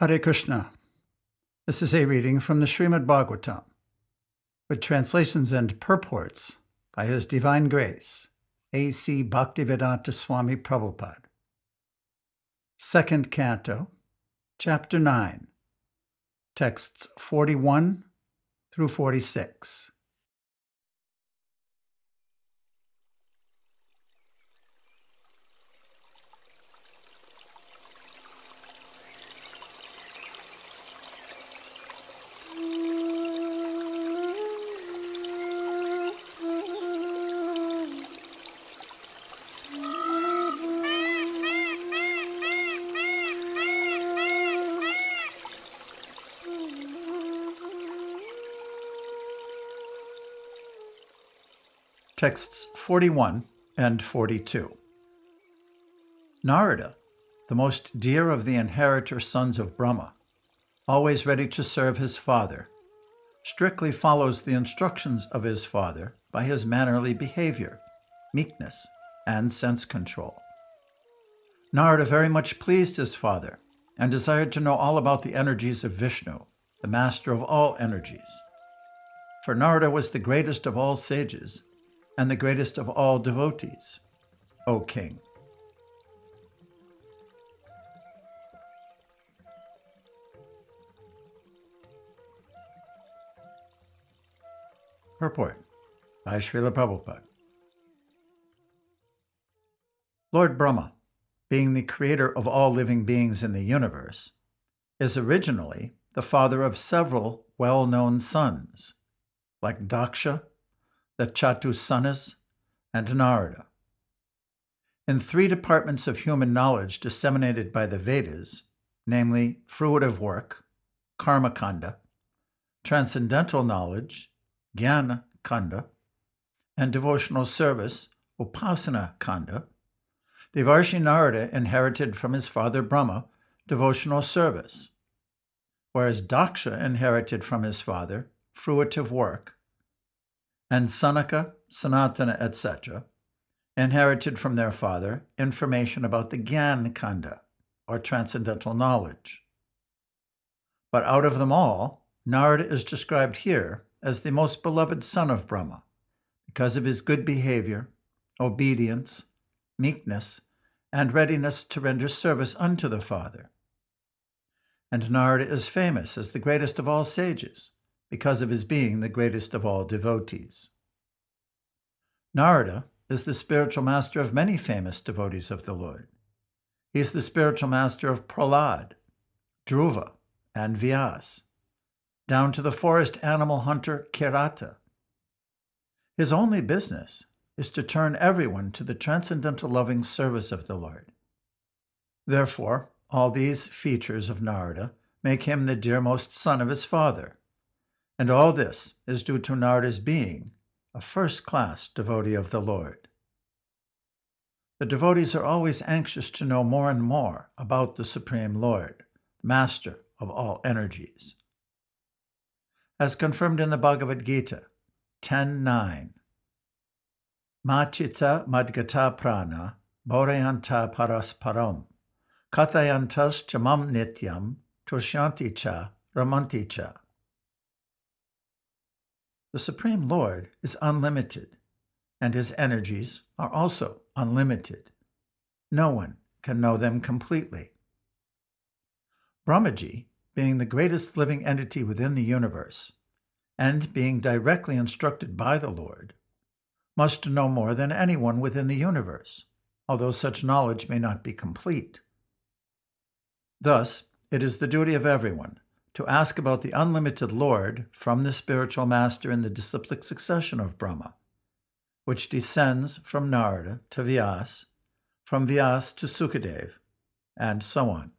Hare Krishna. This is a reading from the Srimad Bhagavatam, with translations and purports by His Divine Grace, A.C. Bhaktivedanta Swami Prabhupada. Second Canto, Chapter 9, texts 41 through 46. Texts 41 and 42. Narada, the most dear of the inheritor sons of Brahma, always ready to serve his father, strictly follows the instructions of his father by his mannerly behavior, meekness, and sense control. Narada very much pleased his father and desired to know all about the energies of Vishnu, the master of all energies. For Narada was the greatest of all sages and the greatest of all devotees, O king. Purport by Srila Prabhupada. Lord Brahma, being the creator of all living beings in the universe, is originally the father of several well known sons, like Daksha, the Chatusanas, and Narada. In three departments of human knowledge disseminated by the Vedas, namely fruitive work, karma kanda, transcendental knowledge, jnana kanda, and devotional service, upasana kanda, Devarshi Narada inherited from his father Brahma devotional service, whereas Daksha inherited from his father fruitive work, and Sanaka, Sanatana, etc., inherited from their father information about the Gyan Kanda, or transcendental knowledge. But out of them all, Narada is described here as the most beloved son of Brahma because of his good behavior, obedience, meekness, and readiness to render service unto the Father. And Narada is famous as the greatest of all sages because of his being the greatest of all devotees. Narada is the spiritual master of many famous devotees of the Lord. He is the spiritual master of Prahlad, Dhruva, and Vyas, down to the forest animal hunter Kirata. His only business is to turn everyone to the transcendental loving service of the Lord. Therefore, all these features of Narada make him the dearmost son of his father, and all this is due to Narada's being a first class devotee of the Lord. The devotees are always anxious to know more and more about the Supreme Lord, the Master of all energies. As confirmed in the Bhagavad Gita 10.9, Machita madgata prana borayanta parasparam kathayantas chamam nityam tushanti cha ramanti cha. The Supreme Lord is unlimited, and his energies are also unlimited. No one can know them completely. Brahmaji, being the greatest living entity within the universe, and being directly instructed by the Lord, must know more than anyone within the universe, although such knowledge may not be complete. Thus, it is the duty of everyone to ask about the unlimited Lord from the spiritual master in the disciplic succession of Brahma, which descends from Narada to Vyas, from Vyas to Sukadev, and so on.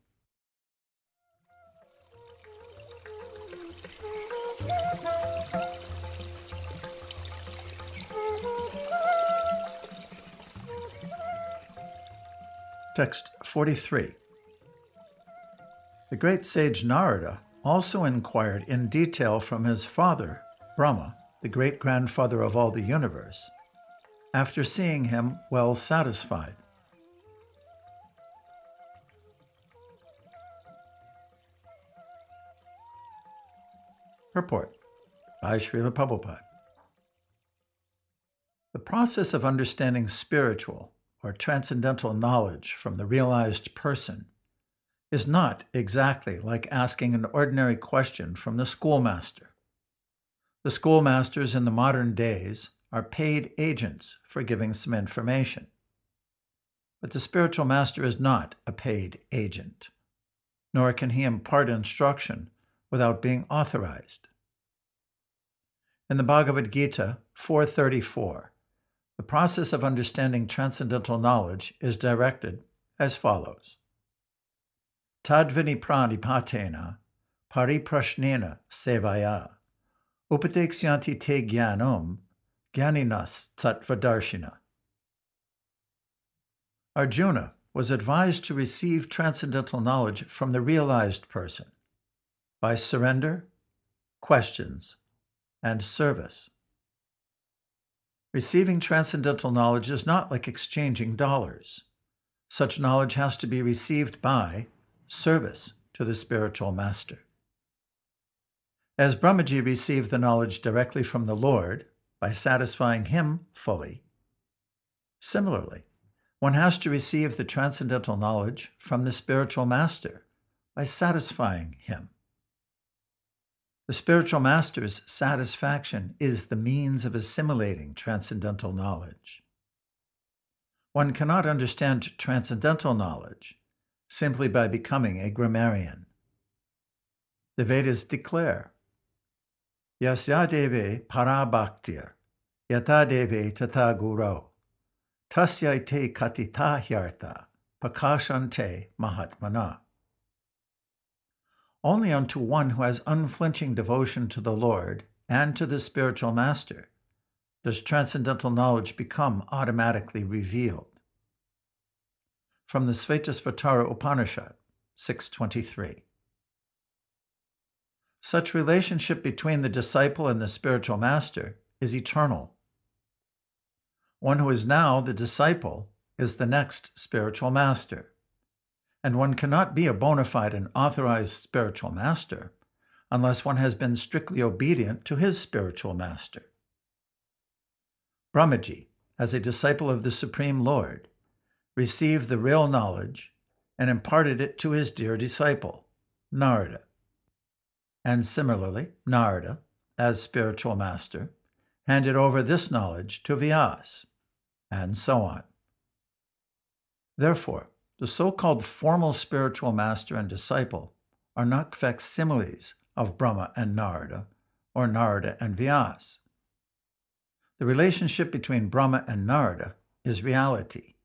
Text 43. The great sage Narada also inquired in detail from his father, Brahma, the great grandfather of all the universe, after seeing him well satisfied. Purport by Srila Prabhupada. The process of understanding spiritual or transcendental knowledge from the realized person is not exactly like asking an ordinary question from the schoolmaster. The schoolmasters in the modern days are paid agents for giving some information. But the spiritual master is not a paid agent, nor can he impart instruction without being authorized. In the Bhagavad Gita 434, the process of understanding transcendental knowledge is directed as follows Tadvini pranipatena pariprashnena sevaya upadekshyanti te jnanam jnaninas tattvadarshina. Arjuna was advised to receive transcendental knowledge from the realized person by surrender, questions, and service. Receiving transcendental knowledge is not like exchanging dollars. Such knowledge has to be received by service to the spiritual master. As Brahmaji received the knowledge directly from the Lord by satisfying him fully, similarly, one has to receive the transcendental knowledge from the spiritual master by satisfying him. The spiritual master's satisfaction is the means of assimilating transcendental knowledge. One cannot understand transcendental knowledge simply by becoming a grammarian. The Vedas declare, Yasyadeve parabhaktir, yatadeve tata guru, tasyaite katita hyarta, pakashante mahatmana. Only unto one who has unflinching devotion to the Lord and to the spiritual master does transcendental knowledge become automatically revealed from the Svetasvatara Upanishad 623. Such relationship between the disciple and the spiritual master is eternal. One who is now the disciple is the next spiritual master, and one cannot be a bona fide and authorized spiritual master unless one has been strictly obedient to his spiritual master. Brahmaji, as a disciple of the Supreme Lord, received the real knowledge and imparted it to his dear disciple, Narada. And similarly, Narada, as spiritual master, handed over this knowledge to Vyas, and so on. Therefore, the so called formal spiritual master and disciple are not facsimiles of Brahma and Narada, or Narada and Vyas. The relationship between Brahma and Narada is reality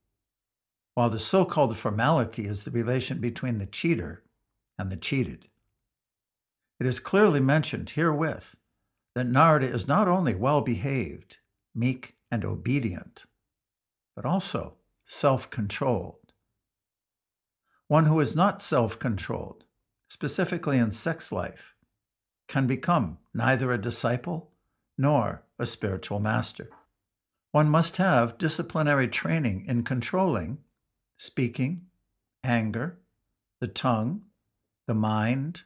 while the so called formality is the relation between the cheater and the cheated. It is clearly mentioned herewith that Narada is not only well behaved, meek, and obedient, but also self controlled. One who is not self controlled, specifically in sex life, can become neither a disciple nor a spiritual master. One must have disciplinary training in controlling speaking, anger, the tongue, the mind,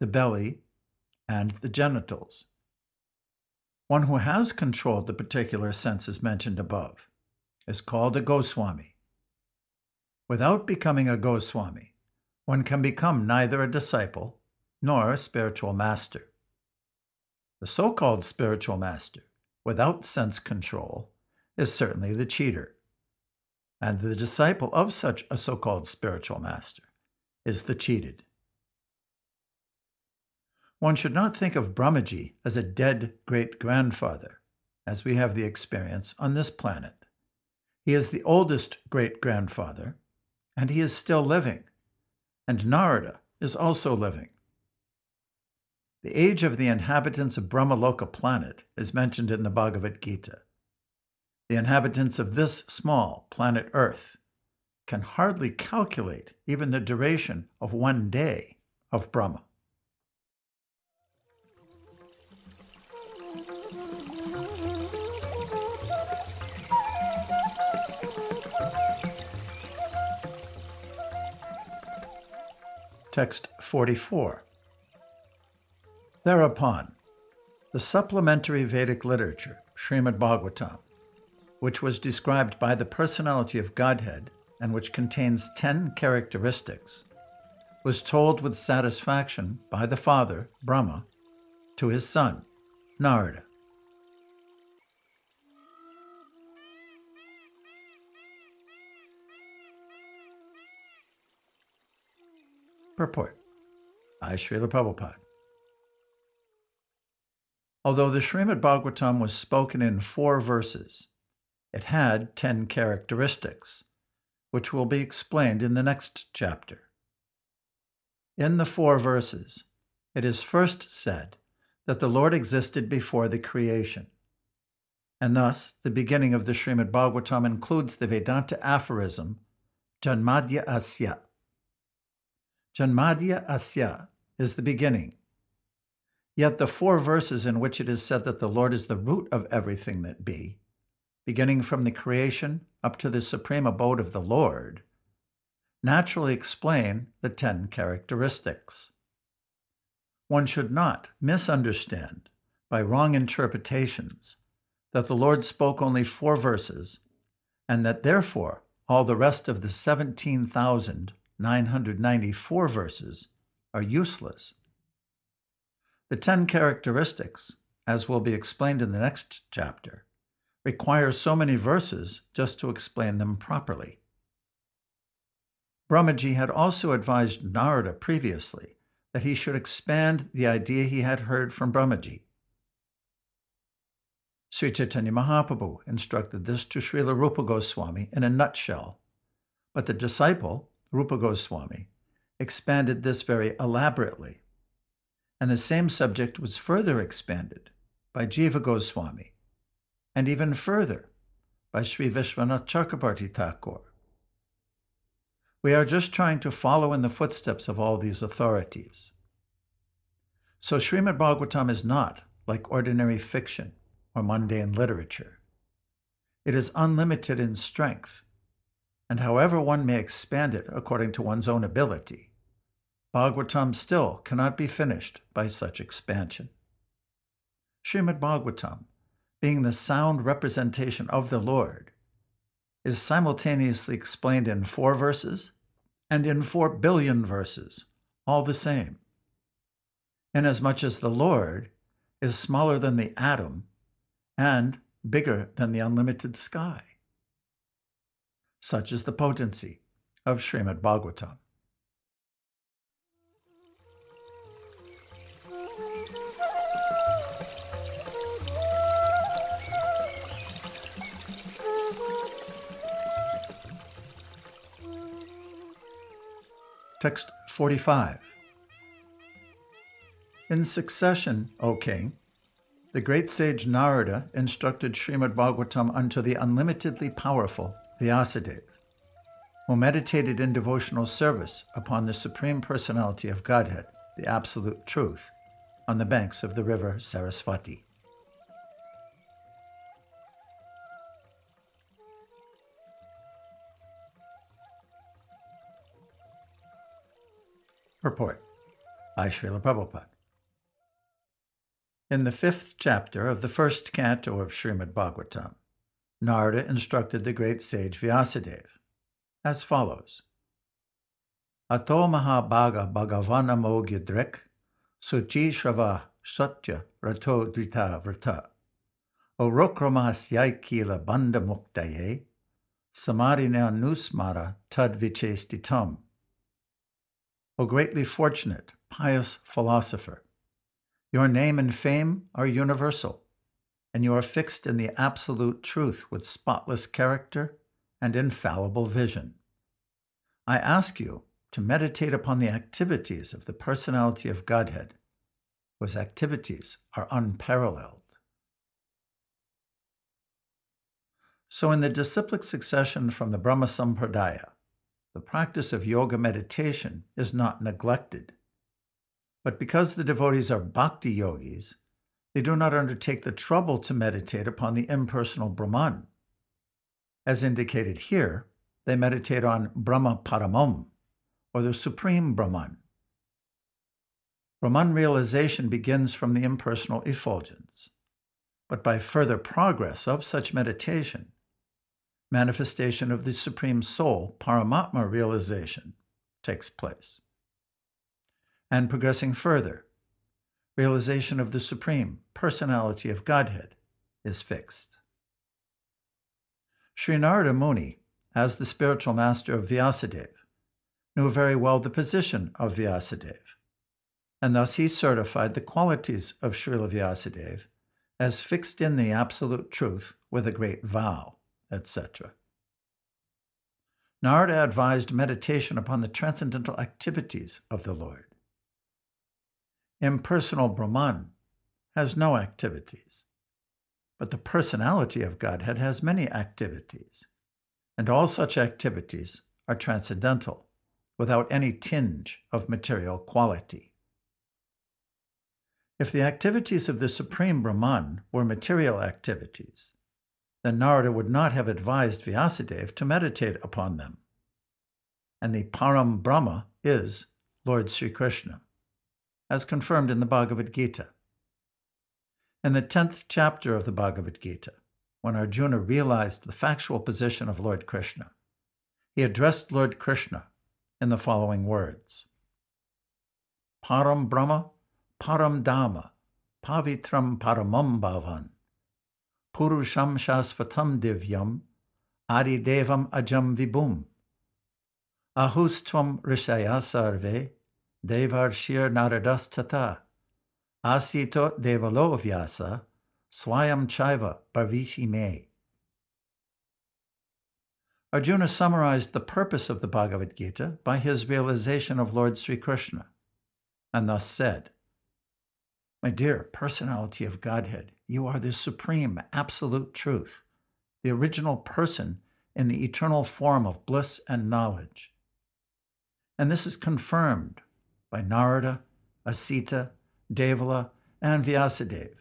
the belly, and the genitals. One who has controlled the particular senses mentioned above is called a Goswami. Without becoming a Goswami, one can become neither a disciple nor a spiritual master. The so called spiritual master, without sense control, is certainly the cheater and the disciple of such a so called spiritual master is the cheated. One should not think of Brahmaji as a dead great grandfather, as we have the experience on this planet. He is the oldest great grandfather, and he is still living, and Narada is also living. The age of the inhabitants of Brahmaloka planet is mentioned in the Bhagavad Gita the inhabitants of this small planet Earth can hardly calculate even the duration of one day of Brahma. Text 44. Thereupon, the supplementary Vedic literature, Srimad Bhagavatam, which was described by the personality of Godhead and which contains 10 characteristics, was told with satisfaction by the father, Brahma, to his son, Narada. Purport by Srila Prabhupada. Although the Srimad Bhagavatam was spoken in four verses, it had ten characteristics, which will be explained in the next chapter. In the four verses, it is first said that the Lord existed before the creation. And thus, the beginning of the Srimad Bhagavatam includes the Vedanta aphorism, Janmadya Asya. Janmadya Asya is the beginning. Yet the four verses in which it is said that the Lord is the root of everything that be, beginning from the creation up to the supreme abode of the Lord, naturally explain the ten characteristics. One should not misunderstand by wrong interpretations that the Lord spoke only four verses, and that therefore all the rest of the 17,994 verses are useless. The ten characteristics, as will be explained in the next chapter, require so many verses just to explain them properly. Brahmaji had also advised Narada previously that he should expand the idea he had heard from Brahmaji. Sri Chaitanya Mahaprabhu instructed this to Srila Rupa Goswami in a nutshell, but the disciple, Rupa Goswami, expanded this very elaborately. And the same subject was further expanded by Jiva Goswami, and even further by Sri Vishwanath Chakrabarti Thakur. We are just trying to follow in the footsteps of all these authorities. So Srimad Bhagavatam is not like ordinary fiction or mundane literature. It is unlimited in strength, and however one may expand it according to one's own ability, Bhagavatam still cannot be finished by such expansion. Srimad Bhagavatam, being the sound representation of the Lord, is simultaneously explained in four verses and in four billion verses, all the same. Inasmuch as the Lord is smaller than the atom and bigger than the unlimited sky. Such is the potency of Srimad Bhagavatam. Text 45. In succession, O king, the great sage Narada instructed Srimad Bhagavatam unto the unlimitedly powerful Vyasadeva, who meditated in devotional service upon the Supreme Personality of Godhead, the Absolute Truth, on the banks of the river Saraswati. Purport by Srila Prabhupada. In the fifth chapter of the first canto of Srimad Bhagavatam, Narada instructed the great sage Vyasadeva as follows. Ato Mahabhaga Bhagavana Mogyadrek Suchi Shrava Satya Rato Drita Vrta. Orokramas Yaikila Banda Muktaye Samadhina Nusmara Tad Vichestitam O greatly fortunate, pious philosopher, your name and fame are universal, and you are fixed in the absolute truth with spotless character and infallible vision. I ask you to meditate upon the activities of the personality of Godhead, whose activities are unparalleled. So, in the disciplic succession from the Brahma Sampradaya, the practice of yoga meditation is not neglected. But because the devotees are bhakti yogis, they do not undertake the trouble to meditate upon the impersonal Brahman. As indicated here, they meditate on Brahma Paramam, or the Supreme Brahman. Brahman realization begins from the impersonal effulgence, but by further progress of such meditation, manifestation of the Supreme Soul, Paramatma realization, takes place. And progressing further, realization of the Supreme Personality of Godhead is fixed. Sri Narada Muni, as the spiritual master of Vyasadeva, knew very well the position of Vyasadeva, and thus he certified the qualities of Srila Vyasadeva as fixed in the absolute truth with a great vow, etc. Narada advised meditation upon the transcendental activities of the Lord. Impersonal Brahman has no activities, but the personality of Godhead has many activities, and all such activities are transcendental, without any tinge of material quality. If the activities of the Supreme Brahman were material activities, then Narada would not have advised Vyasadeva to meditate upon them. And the Param Brahma is Lord Sri Krishna, as confirmed in the Bhagavad Gita. In the 10th chapter of the Bhagavad Gita, when Arjuna realized the factual position of Lord Krishna, he addressed Lord Krishna in the following words Param Brahma, Param Dhamma, Pavitram Paramam Bhavan, Purusham Shasvatam Divyam, Adi Devam Ajam Vibhum. Ahustvam Rishaya Sarve, Devarshir Naradas Tata, Asito Devalo Vyasa, Swayam Chaiva Bhavisi Me. Arjuna summarized the purpose of the Bhagavad Gita by his realization of Lord Sri Krishna, and thus said, My dear personality of Godhead, you are the supreme, absolute truth, the original person in the eternal form of bliss and knowledge. And this is confirmed by Narada, Asita, Devala, and Vyasadeva.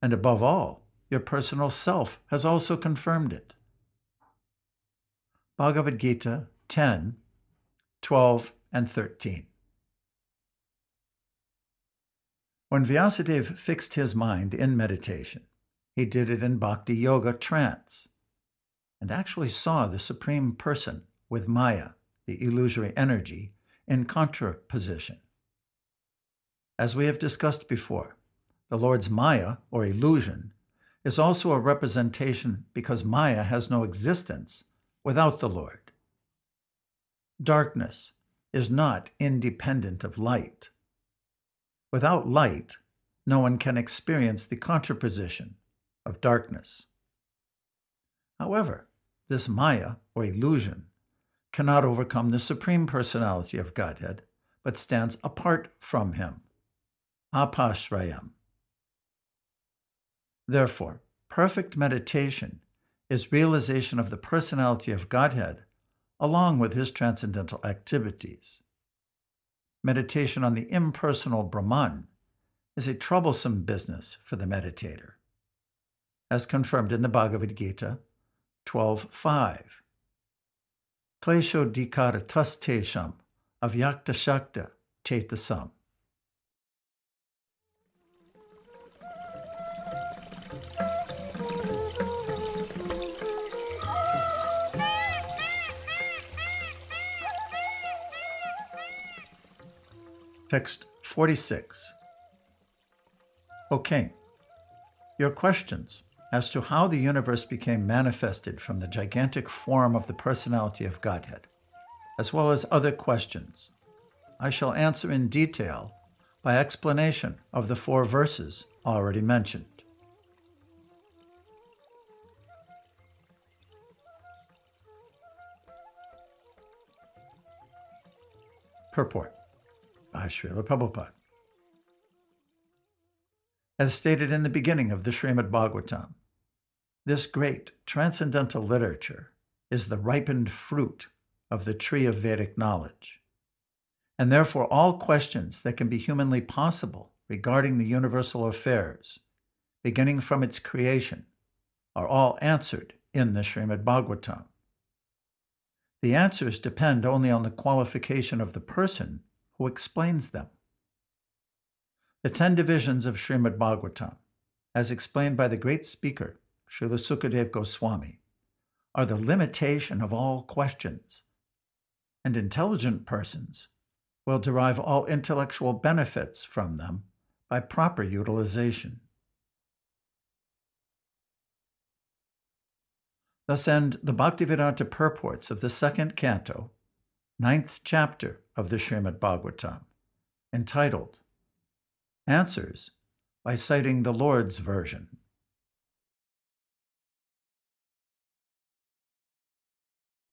And above all, your personal self has also confirmed it. Bhagavad Gita 10, 12, and 13. When Vyasadeva fixed his mind in meditation, he did it in bhakti yoga trance and actually saw the Supreme Person with Maya, the illusory energy, in contraposition. As we have discussed before, the Lord's Maya, or illusion, is also a representation because Maya has no existence without the Lord. Darkness is not independent of light. Without light, no one can experience the contraposition of darkness. However, this Maya, or illusion, cannot overcome the Supreme Personality of Godhead, but stands apart from Him. Apashrayam. Therefore, perfect meditation is realization of the personality of Godhead along with his transcendental activities. Meditation on the impersonal Brahman is a troublesome business for the meditator, as confirmed in the Bhagavad Gita 12.5. Klesho dikara tas tesham avyakta shakta chetasam. Text 46. O King, your questions as to how the universe became manifested from the gigantic form of the personality of Godhead, as well as other questions, I shall answer in detail by explanation of the four verses already mentioned. Purport by Srila Prabhupada. As stated in the beginning of the Srimad Bhagavatam, this great transcendental literature is the ripened fruit of the tree of Vedic knowledge. And therefore, all questions that can be humanly possible regarding the universal affairs, beginning from its creation, are all answered in the Srimad Bhagavatam. The answers depend only on the qualification of the person who explains them. The ten divisions of Srimad Bhagavatam, as explained by the great speaker, Srila Sukadev Goswami, are the limitation of all questions, and intelligent persons will derive all intellectual benefits from them by proper utilization. Thus end the Bhaktivedanta purports of the second canto, ninth chapter of the Srimad Bhagavatam, entitled Answers by citing the Lord's version